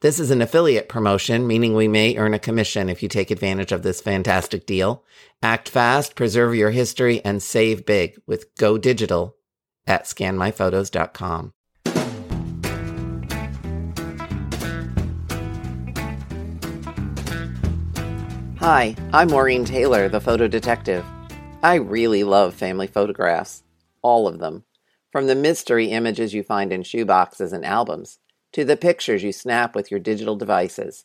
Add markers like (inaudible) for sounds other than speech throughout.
This is an affiliate promotion, meaning we may earn a commission if you take advantage of this fantastic deal. Act fast, preserve your history, and save big with Go Digital at scanmyphotos.com. Hi, I'm Maureen Taylor, the photo detective. I really love family photographs, all of them, from the mystery images you find in shoeboxes and albums to the pictures you snap with your digital devices.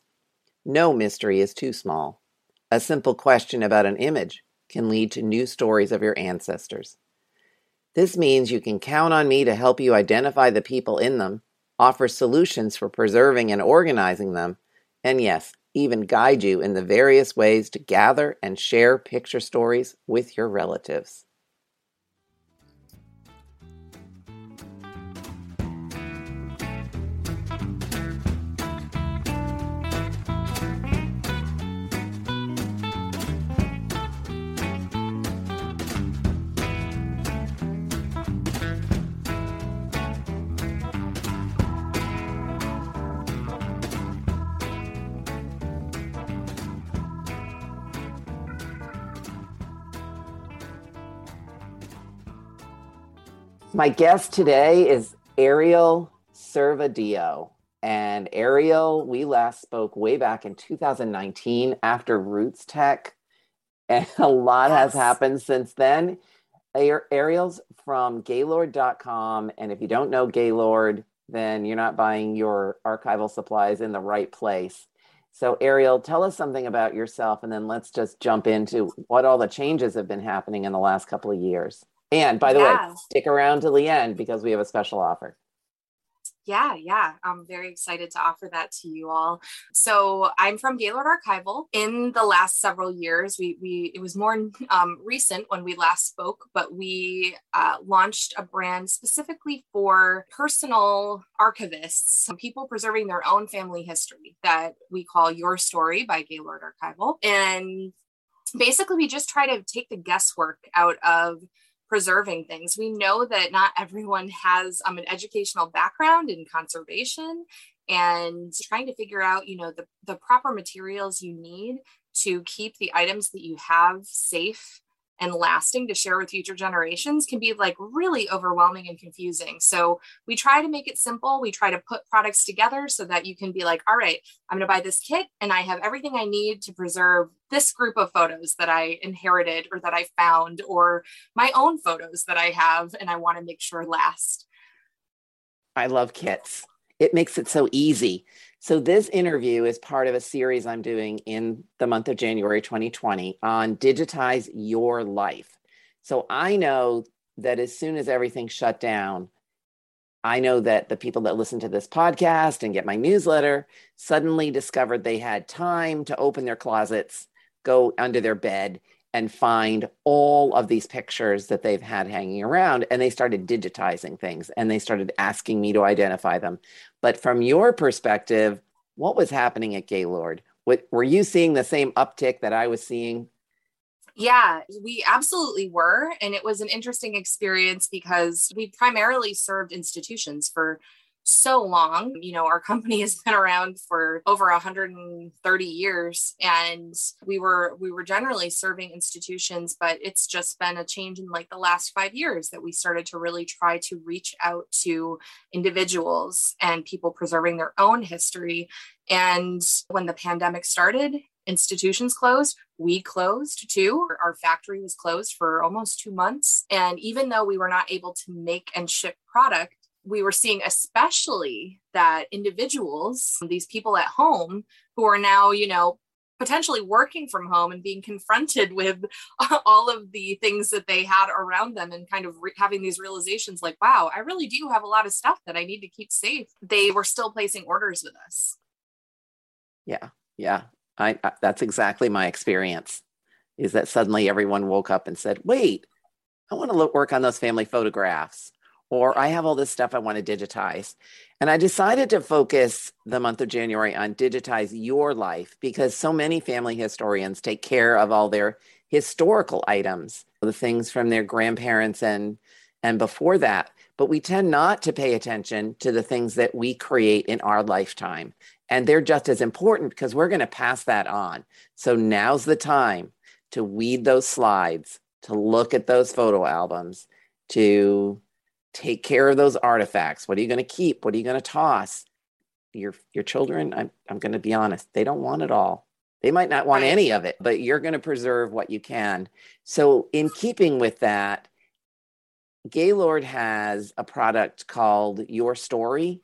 No mystery is too small. A simple question about an image can lead to new stories of your ancestors. This means you can count on me to help you identify the people in them, offer solutions for preserving and organizing them, and yes, even guide you in the various ways to gather and share picture stories with your relatives. My guest today is Ariel Servadio. And Ariel, we last spoke way back in 2019 after Roots Tech. And a lot yes. has happened since then. Ariel's from Gaylord.com. And if you don't know Gaylord, then you're not buying your archival supplies in the right place. So, Ariel, tell us something about yourself, and then let's just jump into what all the changes have been happening in the last couple of years. And by the yeah. way, stick around to the end because we have a special offer. Yeah, yeah. I'm very excited to offer that to you all. So I'm from Gaylord Archival. In the last several years, we we it was more um, recent when we last spoke, but we uh, launched a brand specifically for personal archivists, people preserving their own family history that we call Your Story by Gaylord Archival. And basically, we just try to take the guesswork out of preserving things. We know that not everyone has um, an educational background in conservation and trying to figure out, you know, the, the proper materials you need to keep the items that you have safe and lasting to share with future generations can be like really overwhelming and confusing. So we try to make it simple. We try to put products together so that you can be like, all right, I'm going to buy this kit and I have everything I need to preserve this group of photos that I inherited or that I found or my own photos that I have and I want to make sure last. I love kits. It makes it so easy. So, this interview is part of a series I'm doing in the month of January 2020 on digitize your life. So, I know that as soon as everything shut down, I know that the people that listen to this podcast and get my newsletter suddenly discovered they had time to open their closets, go under their bed, and find all of these pictures that they've had hanging around and they started digitizing things and they started asking me to identify them but from your perspective what was happening at gaylord what, were you seeing the same uptick that i was seeing yeah, we absolutely were. And it was an interesting experience because we primarily served institutions for so long. You know, our company (laughs) has been around for over 130 years and we were we were generally serving institutions, but it's just been a change in like the last 5 years that we started to really try to reach out to individuals and people preserving their own history. And when the pandemic started, institutions closed. We closed too. Our factory was closed for almost two months. And even though we were not able to make and ship product, we were seeing especially that individuals these people at home who are now you know potentially working from home and being confronted with (laughs) all of the things that they had around them and kind of re- having these realizations like wow i really do have a lot of stuff that i need to keep safe. They were still placing orders with us. Yeah yeah. I, I that's exactly my experience is that suddenly everyone woke up and said wait I want to look, work on those family photographs, or I have all this stuff I want to digitize. And I decided to focus the month of January on digitize your life because so many family historians take care of all their historical items, the things from their grandparents and and before that. But we tend not to pay attention to the things that we create in our lifetime. And they're just as important because we're going to pass that on. So now's the time to weed those slides, to look at those photo albums, to take care of those artifacts. What are you going to keep? What are you going to toss? Your your children, I'm I'm going to be honest, they don't want it all. They might not want any of it, but you're going to preserve what you can. So in keeping with that, Gaylord has a product called Your Story.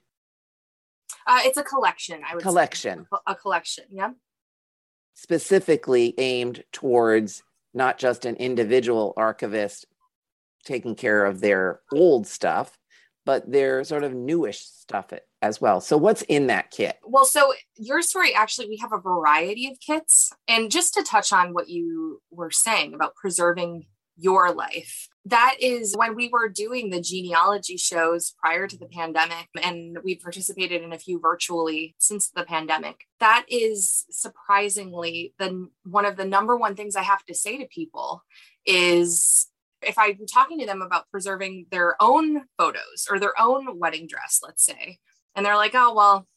Uh, it's a collection. I would collection. Say. A collection. Yeah. Specifically aimed towards not just an individual archivist taking care of their old stuff, but their sort of newish stuff as well. So, what's in that kit? Well, so your story actually, we have a variety of kits. And just to touch on what you were saying about preserving your life. That is when we were doing the genealogy shows prior to the pandemic, and we participated in a few virtually since the pandemic. That is surprisingly the one of the number one things I have to say to people is if I'm talking to them about preserving their own photos or their own wedding dress, let's say, and they're like, oh, well,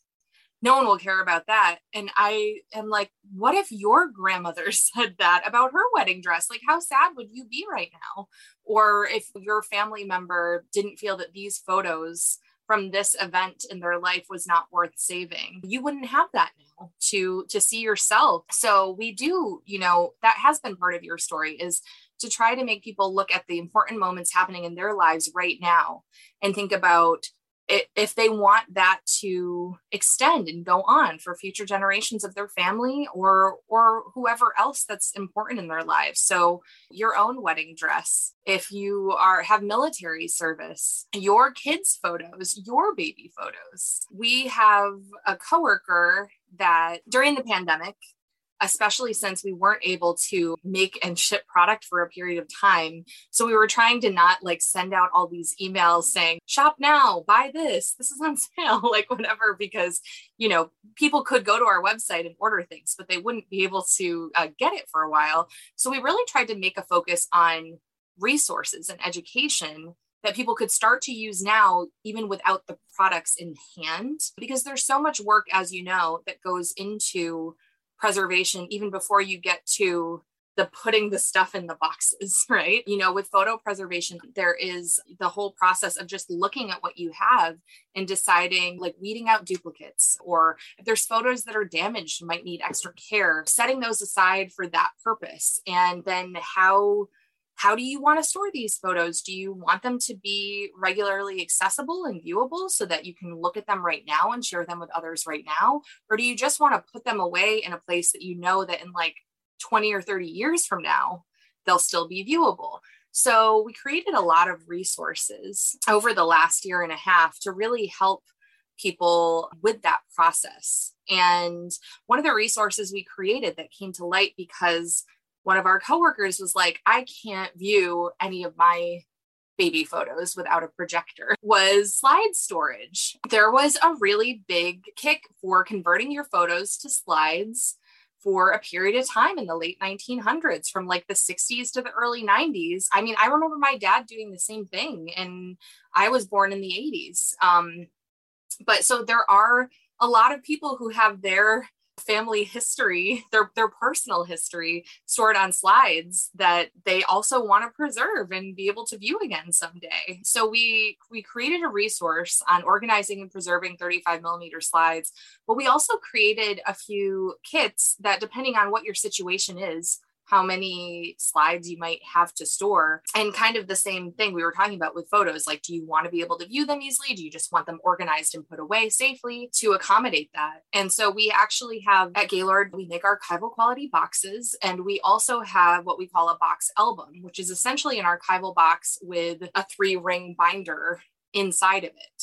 no one will care about that. And I am like, what if your grandmother (laughs) said that about her wedding dress? Like, how sad would you be right now? Or if your family member didn't feel that these photos from this event in their life was not worth saving you wouldn't have that now to to see yourself so we do you know that has been part of your story is to try to make people look at the important moments happening in their lives right now and think about if they want that to extend and go on for future generations of their family or or whoever else that's important in their lives. So your own wedding dress if you are have military service your kids photos your baby photos. We have a coworker that during the pandemic especially since we weren't able to make and ship product for a period of time. So we were trying to not like send out all these emails saying, shop now, buy this, this is on (laughs) sale, like whatever, because, you know, people could go to our website and order things, but they wouldn't be able to uh, get it for a while. So we really tried to make a focus on resources and education that people could start to use now, even without the products in hand, because there's so much work, as you know, that goes into preservation even before you get to the putting the stuff in the boxes, (laughs) right? You know, with photo preservation, there is the whole process of just looking at what you have and deciding, like weeding out duplicates, or if there's photos that are damaged, might need extra care, setting those aside for that purpose. And then how how do you want to store these photos? Do you want them to be regularly accessible and viewable so that you can look at them right now and share them with others right now? Or do you just want to put them away in a place that you know that in like 20 or 30 years from now, they'll still be viewable? So we created a lot of resources over the last year and a half to really help people with that process. And one of the resources we created that came to light because one of our coworkers was like, I can't view any of my baby photos without a projector was slide storage. There was a really big kick for converting your photos to slides for a period of time in the late 1900s from like the 60s to the early 90s. I mean, I remember my dad doing the same thing and I was born in the 80s. Um, but so there are a lot of people who have their family history, their their personal history stored on slides that they also want to preserve and be able to view again someday. So we we created a resource on organizing and preserving 35 millimeter slides, but we also created a few kits that depending on what your situation is, how many slides you might have to store. And kind of the same thing we were talking about with photos like, do you want to be able to view them easily? Do you just want them organized and put away safely to accommodate that? And so we actually have at Gaylord, we make archival quality boxes. And we also have what we call a box album, which is essentially an archival box with a three ring binder inside of it.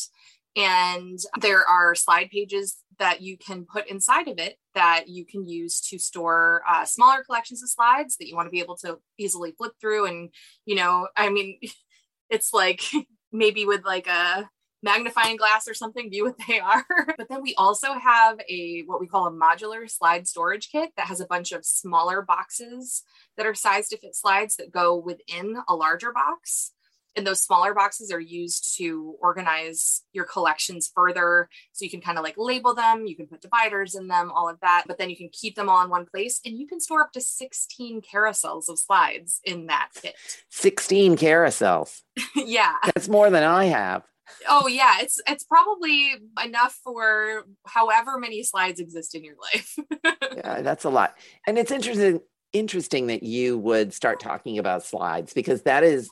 And there are slide pages that you can put inside of it that you can use to store uh, smaller collections of slides that you want to be able to easily flip through. And, you know, I mean, (laughs) it's like (laughs) maybe with like a magnifying glass or something view what they are (laughs) but then we also have a what we call a modular slide storage kit that has a bunch of smaller boxes that are sized to fit slides that go within a larger box and those smaller boxes are used to organize your collections further. So you can kind of like label them you can put dividers in them all of that but then you can keep them all in one place and you can store up to 16 carousels of slides in that kit. 16 carousels. (laughs) Yeah. That's more than i have. Oh yeah it's it's probably enough for however many slides exist in your life. (laughs) Yeah that's a lot. And it's interesting interesting that you would start talking about slides because that is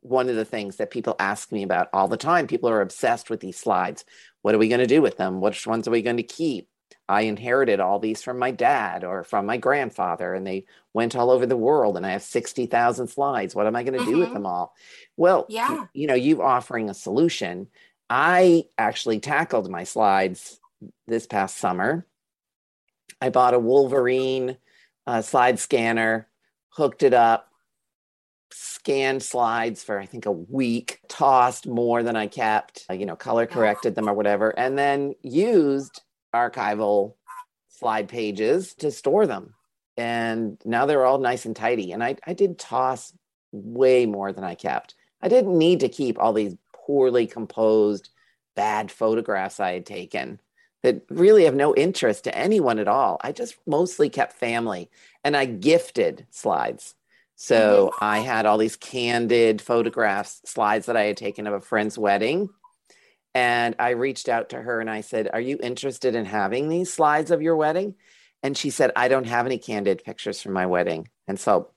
one of the things that people ask me about all the time people are obsessed with these slides what are we going to do with them which ones are we going to keep I inherited all these from my dad or from my grandfather, and they went all over the world. And I have 60,000 slides. What am I going to mm-hmm. do with mm-hmm. them all? Well, yeah. you know, you offering a solution. I actually tackled my slides this past summer. I bought a Wolverine uh, slide scanner, hooked it up, scanned slides for I think a week, tossed more than I kept, uh, you know, color corrected them or whatever, and then used archival slide pages to store them. And now they're all nice and tidy. And I, I did toss way more than I kept. I didn't need to keep all these poorly composed, bad photographs I had taken that really have no interest to anyone at all. I just mostly kept family and I gifted slides. So mm-hmm. I had all these candid photographs, slides that I had taken of a friend's wedding and I reached out to her and I said, Are you interested in having these slides of your wedding? And she said, I don't have any candid pictures from my wedding. And so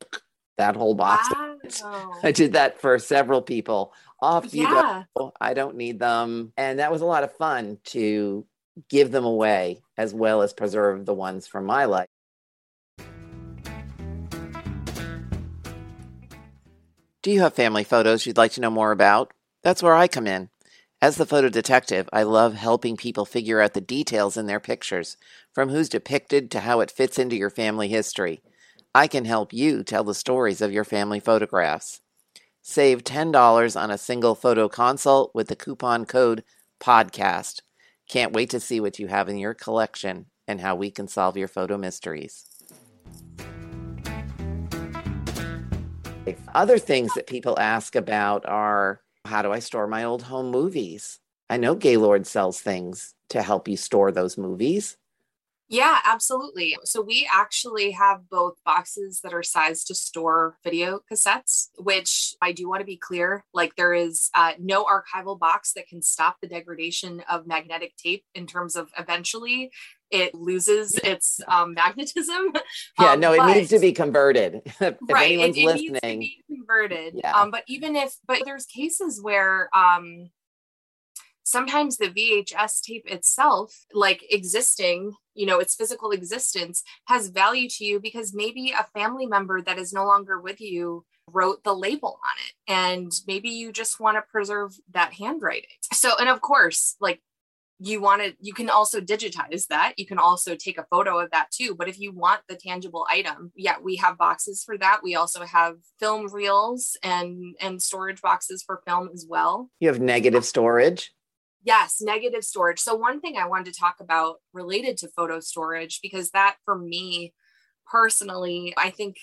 that whole box, (laughs) wow. I did that for several people. Off you yeah. go. I don't need them. And that was a lot of fun to give them away as well as preserve the ones from my life. Do you have family photos you'd like to know more about? That's where I come in. As the photo detective, I love helping people figure out the details in their pictures, from who's depicted to how it fits into your family history. I can help you tell the stories of your family photographs. Save $10 on a single photo consult with the coupon code PODCAST. Can't wait to see what you have in your collection and how we can solve your photo mysteries. Other things that people ask about are how do I store my old home movies? I know Gaylord sells things to help you store those movies. Yeah, absolutely. So we actually have both boxes that are sized to store video cassettes, which I do want to be clear like there is uh, no archival box that can stop the degradation of magnetic tape in terms of eventually it loses its um, magnetism. (laughs) Yeah, um, no, it needs to be converted. (laughs) if right, anyone's it, it listening, needs to be converted. Yeah. Um, but even if, but there's cases where um, sometimes the VHS tape itself, like existing, you know, its physical existence has value to you because maybe a family member that is no longer with you wrote the label on it and maybe you just want to preserve that handwriting. So, and of course, like you want to you can also digitize that. You can also take a photo of that too. But if you want the tangible item yeah we have boxes for that. We also have film reels and and storage boxes for film as well. You have negative storage yes negative storage so one thing i wanted to talk about related to photo storage because that for me personally i think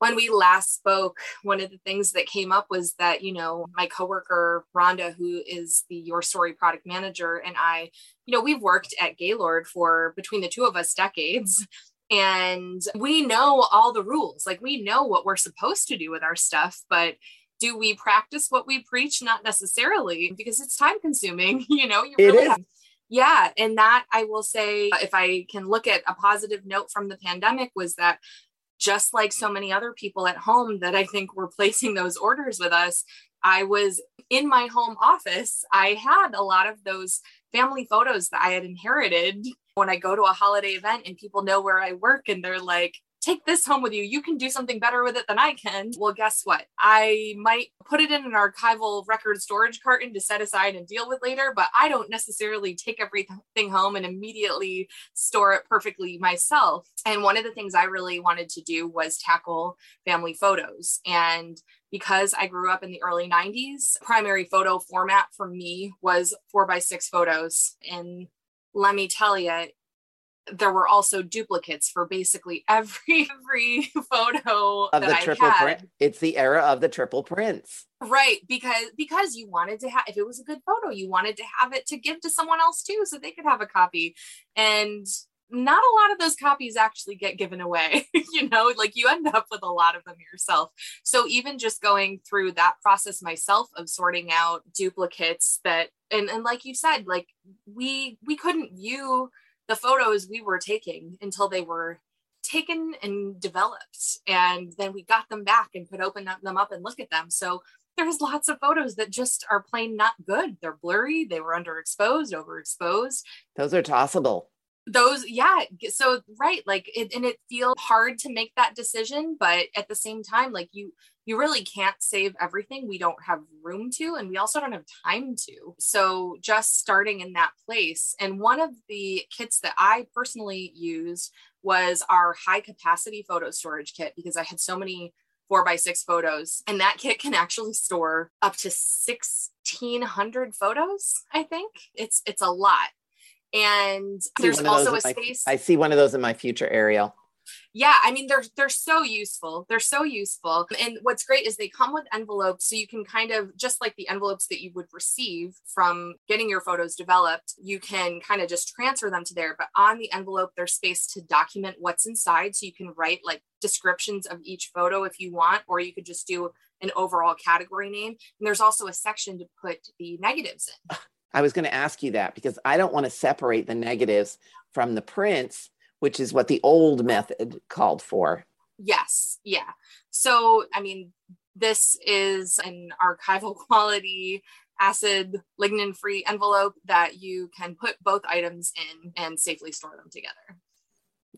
when we last spoke, one of the things that came up was that, you know, my coworker, Ronda, who is the Your Story product manager, and I, you know, we've worked at Gaylord for between the two of us decades. And we know all the rules. Like we know what we're supposed to do with our stuff, but do we practice what we preach? Not necessarily, because it's time consuming. (laughs) You know, you really have yeah and that i will say if i can look at a positive note from the pandemic was that just like so many other people at home that I think were placing those orders with us, I was in my home office. I had a lot of those family photos that I had inherited when I go to a holiday event and people know where I work and they're like, take this home with you. You can do something better with it than I can. Well, guess what? I might put it in an archival record storage carton to set aside and deal with later, but I don't necessarily take everything home and immediately store it perfectly myself. And one of the things I really wanted to do was tackle family photos. And because I grew up in the early 90s, primary photo format for me was four by six photos. And let me tell you, there were also duplicates for basically every (laughs) every photo of the triple print. It's the era of the triple prints. Right, because because you wanted to have if it was a good photo, you wanted to have it to give to someone else too, so they could have a copy. And not a lot of those copies actually get given away (laughs) you know like you end up with a lot of them yourself so even just going through that process myself of sorting out duplicates that and and like you said like we we couldn't view the photos we were taking until they were taken and developed. And then we got them back and could open them up and look at them. So there's lots of photos that just are plain not good. They're blurry, they were underexposed, overexposed. Those are tossable those yeah so right like it, and it feels hard to make that decision but at the same time like you you really can't save everything we don't have room to and we also don't have time to. So just starting in that place and one of the kits that i personally used was our high capacity photo storage kit because i had so many four by six photos and that kit can actually store up to 1600 photos i think. It's it's a lot and there's also a space. My, I see one of those in my future Ariel. Yeah, I mean they're they're so useful. They're so useful. And what's great is they come with envelopes so you can kind of just like the envelopes that you would receive from getting your photos developed, you can kind of just transfer them to there, but on the envelope there's space to document what's inside so you can write like descriptions of each photo if you want or you could just do an overall category name. And there's also a section to put the negatives in. (laughs) I was going to ask you that because I don't want to separate the negatives from the prints, which is what the old method called for. Yes. Yeah. So, I mean, this is an archival (laughs) quality acid lignin free envelope that you can put both items in and safely store them together.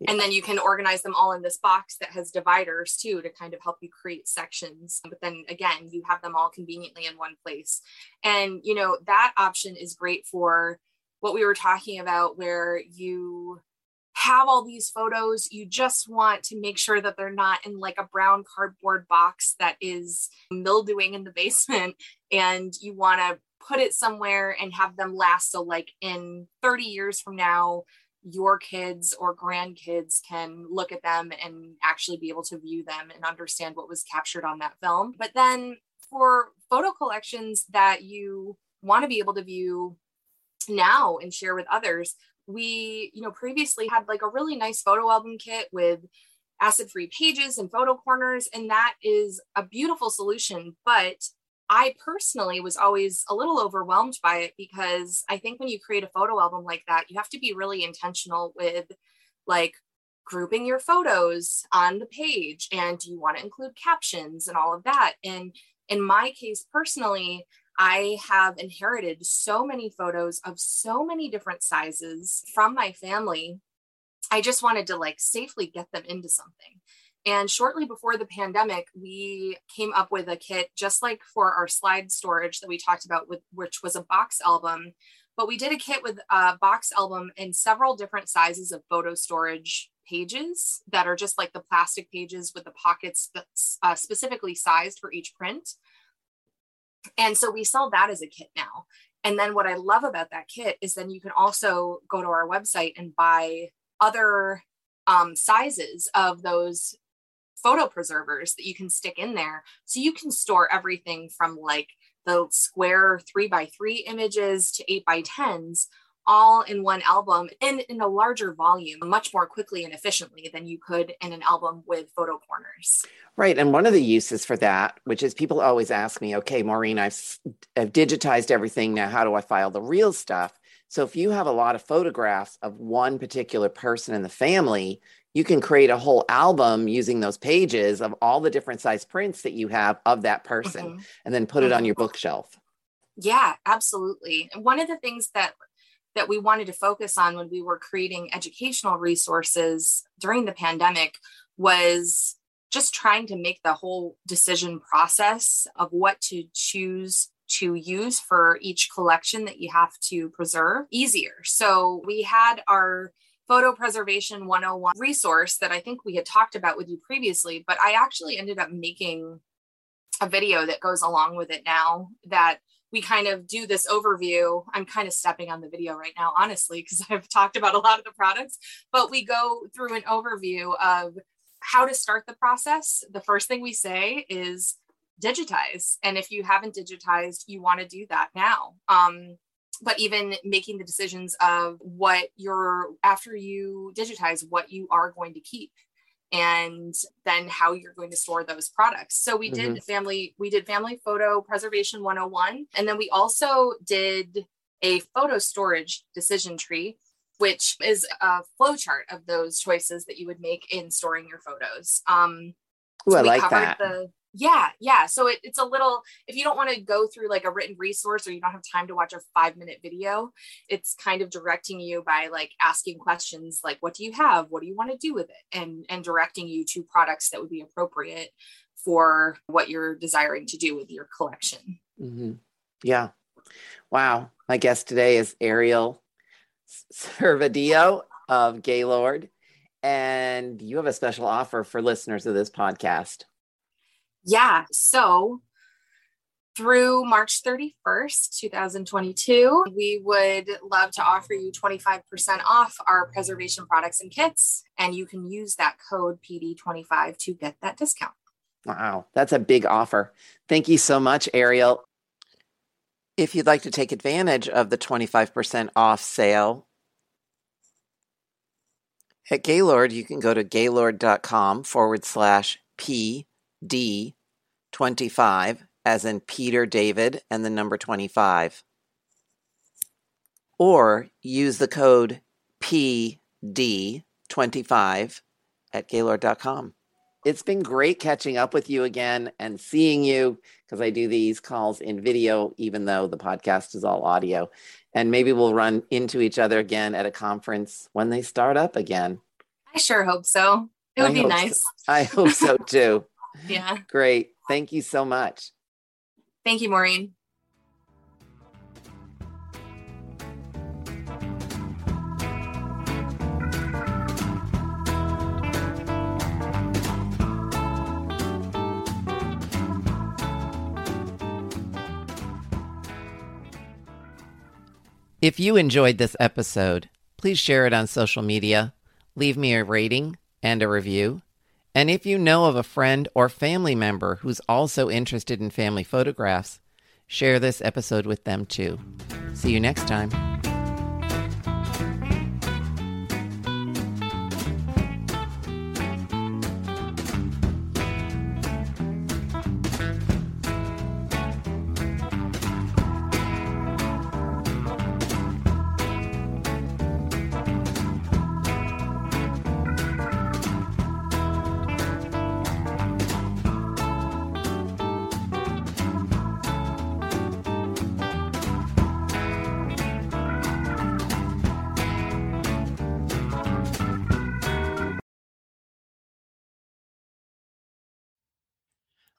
And then you can organize them all in this box that has dividers too to kind of help you create sections. But then again, you have them all conveniently in one place. And, you know, that option is great for what we were talking about, where you have all these photos. You just want to make sure that they're not in like a brown cardboard box that is mildewing in the (laughs) basement. And you want to put it somewhere and have them last. So, like in 30 years from now, your kids or grandkids can look at them and actually be able to view them and understand what was captured on that film. But then for photo collections that you want to be able to view now and share with others, we, you know, previously had like a really nice photo album kit with acid free pages and photo corners. And that is a beautiful solution. But I personally was always a little overwhelmed by it because I think when you create a photo album like that, you have to be really intentional with like grouping your photos on the page and do you want to include captions and all of that. And in my case personally, I have inherited so many photos of so many different sizes from my family. I just wanted to like safely get them into something. And shortly before the pandemic, we came up with a kit just like for our slide storage that we talked about, with, which was a box album. But we did a kit with a box album in several different sizes of photo storage pages that are just like the plastic pages with the pockets that's uh, specifically sized for each print. And so we sell that as a kit now. And then what I love about that kit is then you can also go to our website and buy other um, sizes of those photo preservers that you can stick in there. So you can store everything from like the square three by three images to eight by tens all in one album and in a larger volume much more quickly and efficiently than you could in an album with photo corners. Right. And one of the uses for that, which is people always ask me, okay, Maureen, I've, I've digitized everything. Now, how do I file the real stuff? So if you have a lot of photographs of one particular person in the family, you can create a whole album using those pages of all the different size prints that you have of that person mm-hmm. and then put it mm-hmm. on your bookshelf yeah absolutely and one of the things that that we wanted to focus on when we were creating educational resources during the pandemic was just trying to make the whole decision process of what to choose to use for each collection that you have to preserve easier. So we had our photo preservation 101 resource that I think we had talked about with you previously, but I actually ended up making a video that goes along with it now that we kind of do this overview. I'm kind of stepping on the video right now, honestly, because (laughs) I've talked about a lot of the products, but we go through an overview of how to start the process. The first thing we say is digitize. And if you haven't digitized, you want to do that now. Um, but even making the decisions of what you're after you digitize what you are going to keep and then how you're going to store those products. So we mm-hmm. did family we did family photo preservation 101 and then we also did a photo storage decision tree which is a flow chart of those choices that you would make in storing your photos. Um Ooh, so I like that. The, yeah, yeah. So it, it's a little, if you don't want to go through like a written resource or you don't have time to watch a five minute video, it's kind of directing you by like asking questions like, what do you have? What do you want to do with it? And, and directing you to products that would be appropriate for what you're desiring to do with your collection. Mm-hmm. Yeah. Wow. My guest today is Ariel Servadio of Gaylord. And you have a special offer for listeners of this podcast. Yeah. So through March 31st, 2022, we would love to offer you 25% off our preservation products and kits. And you can use that code PD25 to get that discount. Wow, that's a big offer. Thank you so much, Ariel. If you'd like to take advantage of the 25% off sale at Gaylord, you can go to gaylord.com forward slash P D25, as in Peter David and the number 25. Or use the code PD25 at Gaylord.com. It's been great catching up with you again and seeing you because I do these calls in video, even though the podcast is all audio. And maybe we'll run into each other again at a conference when they start up again. I sure hope so. It would I be nice. So. I hope so too. (laughs) Yeah. Great. Thank you so much. Thank you, Maureen. If you enjoyed this episode, please share it on social media, leave me a rating and a review and if you know of a friend or family member who's also interested in family photographs, share this episode with them too. See you next time.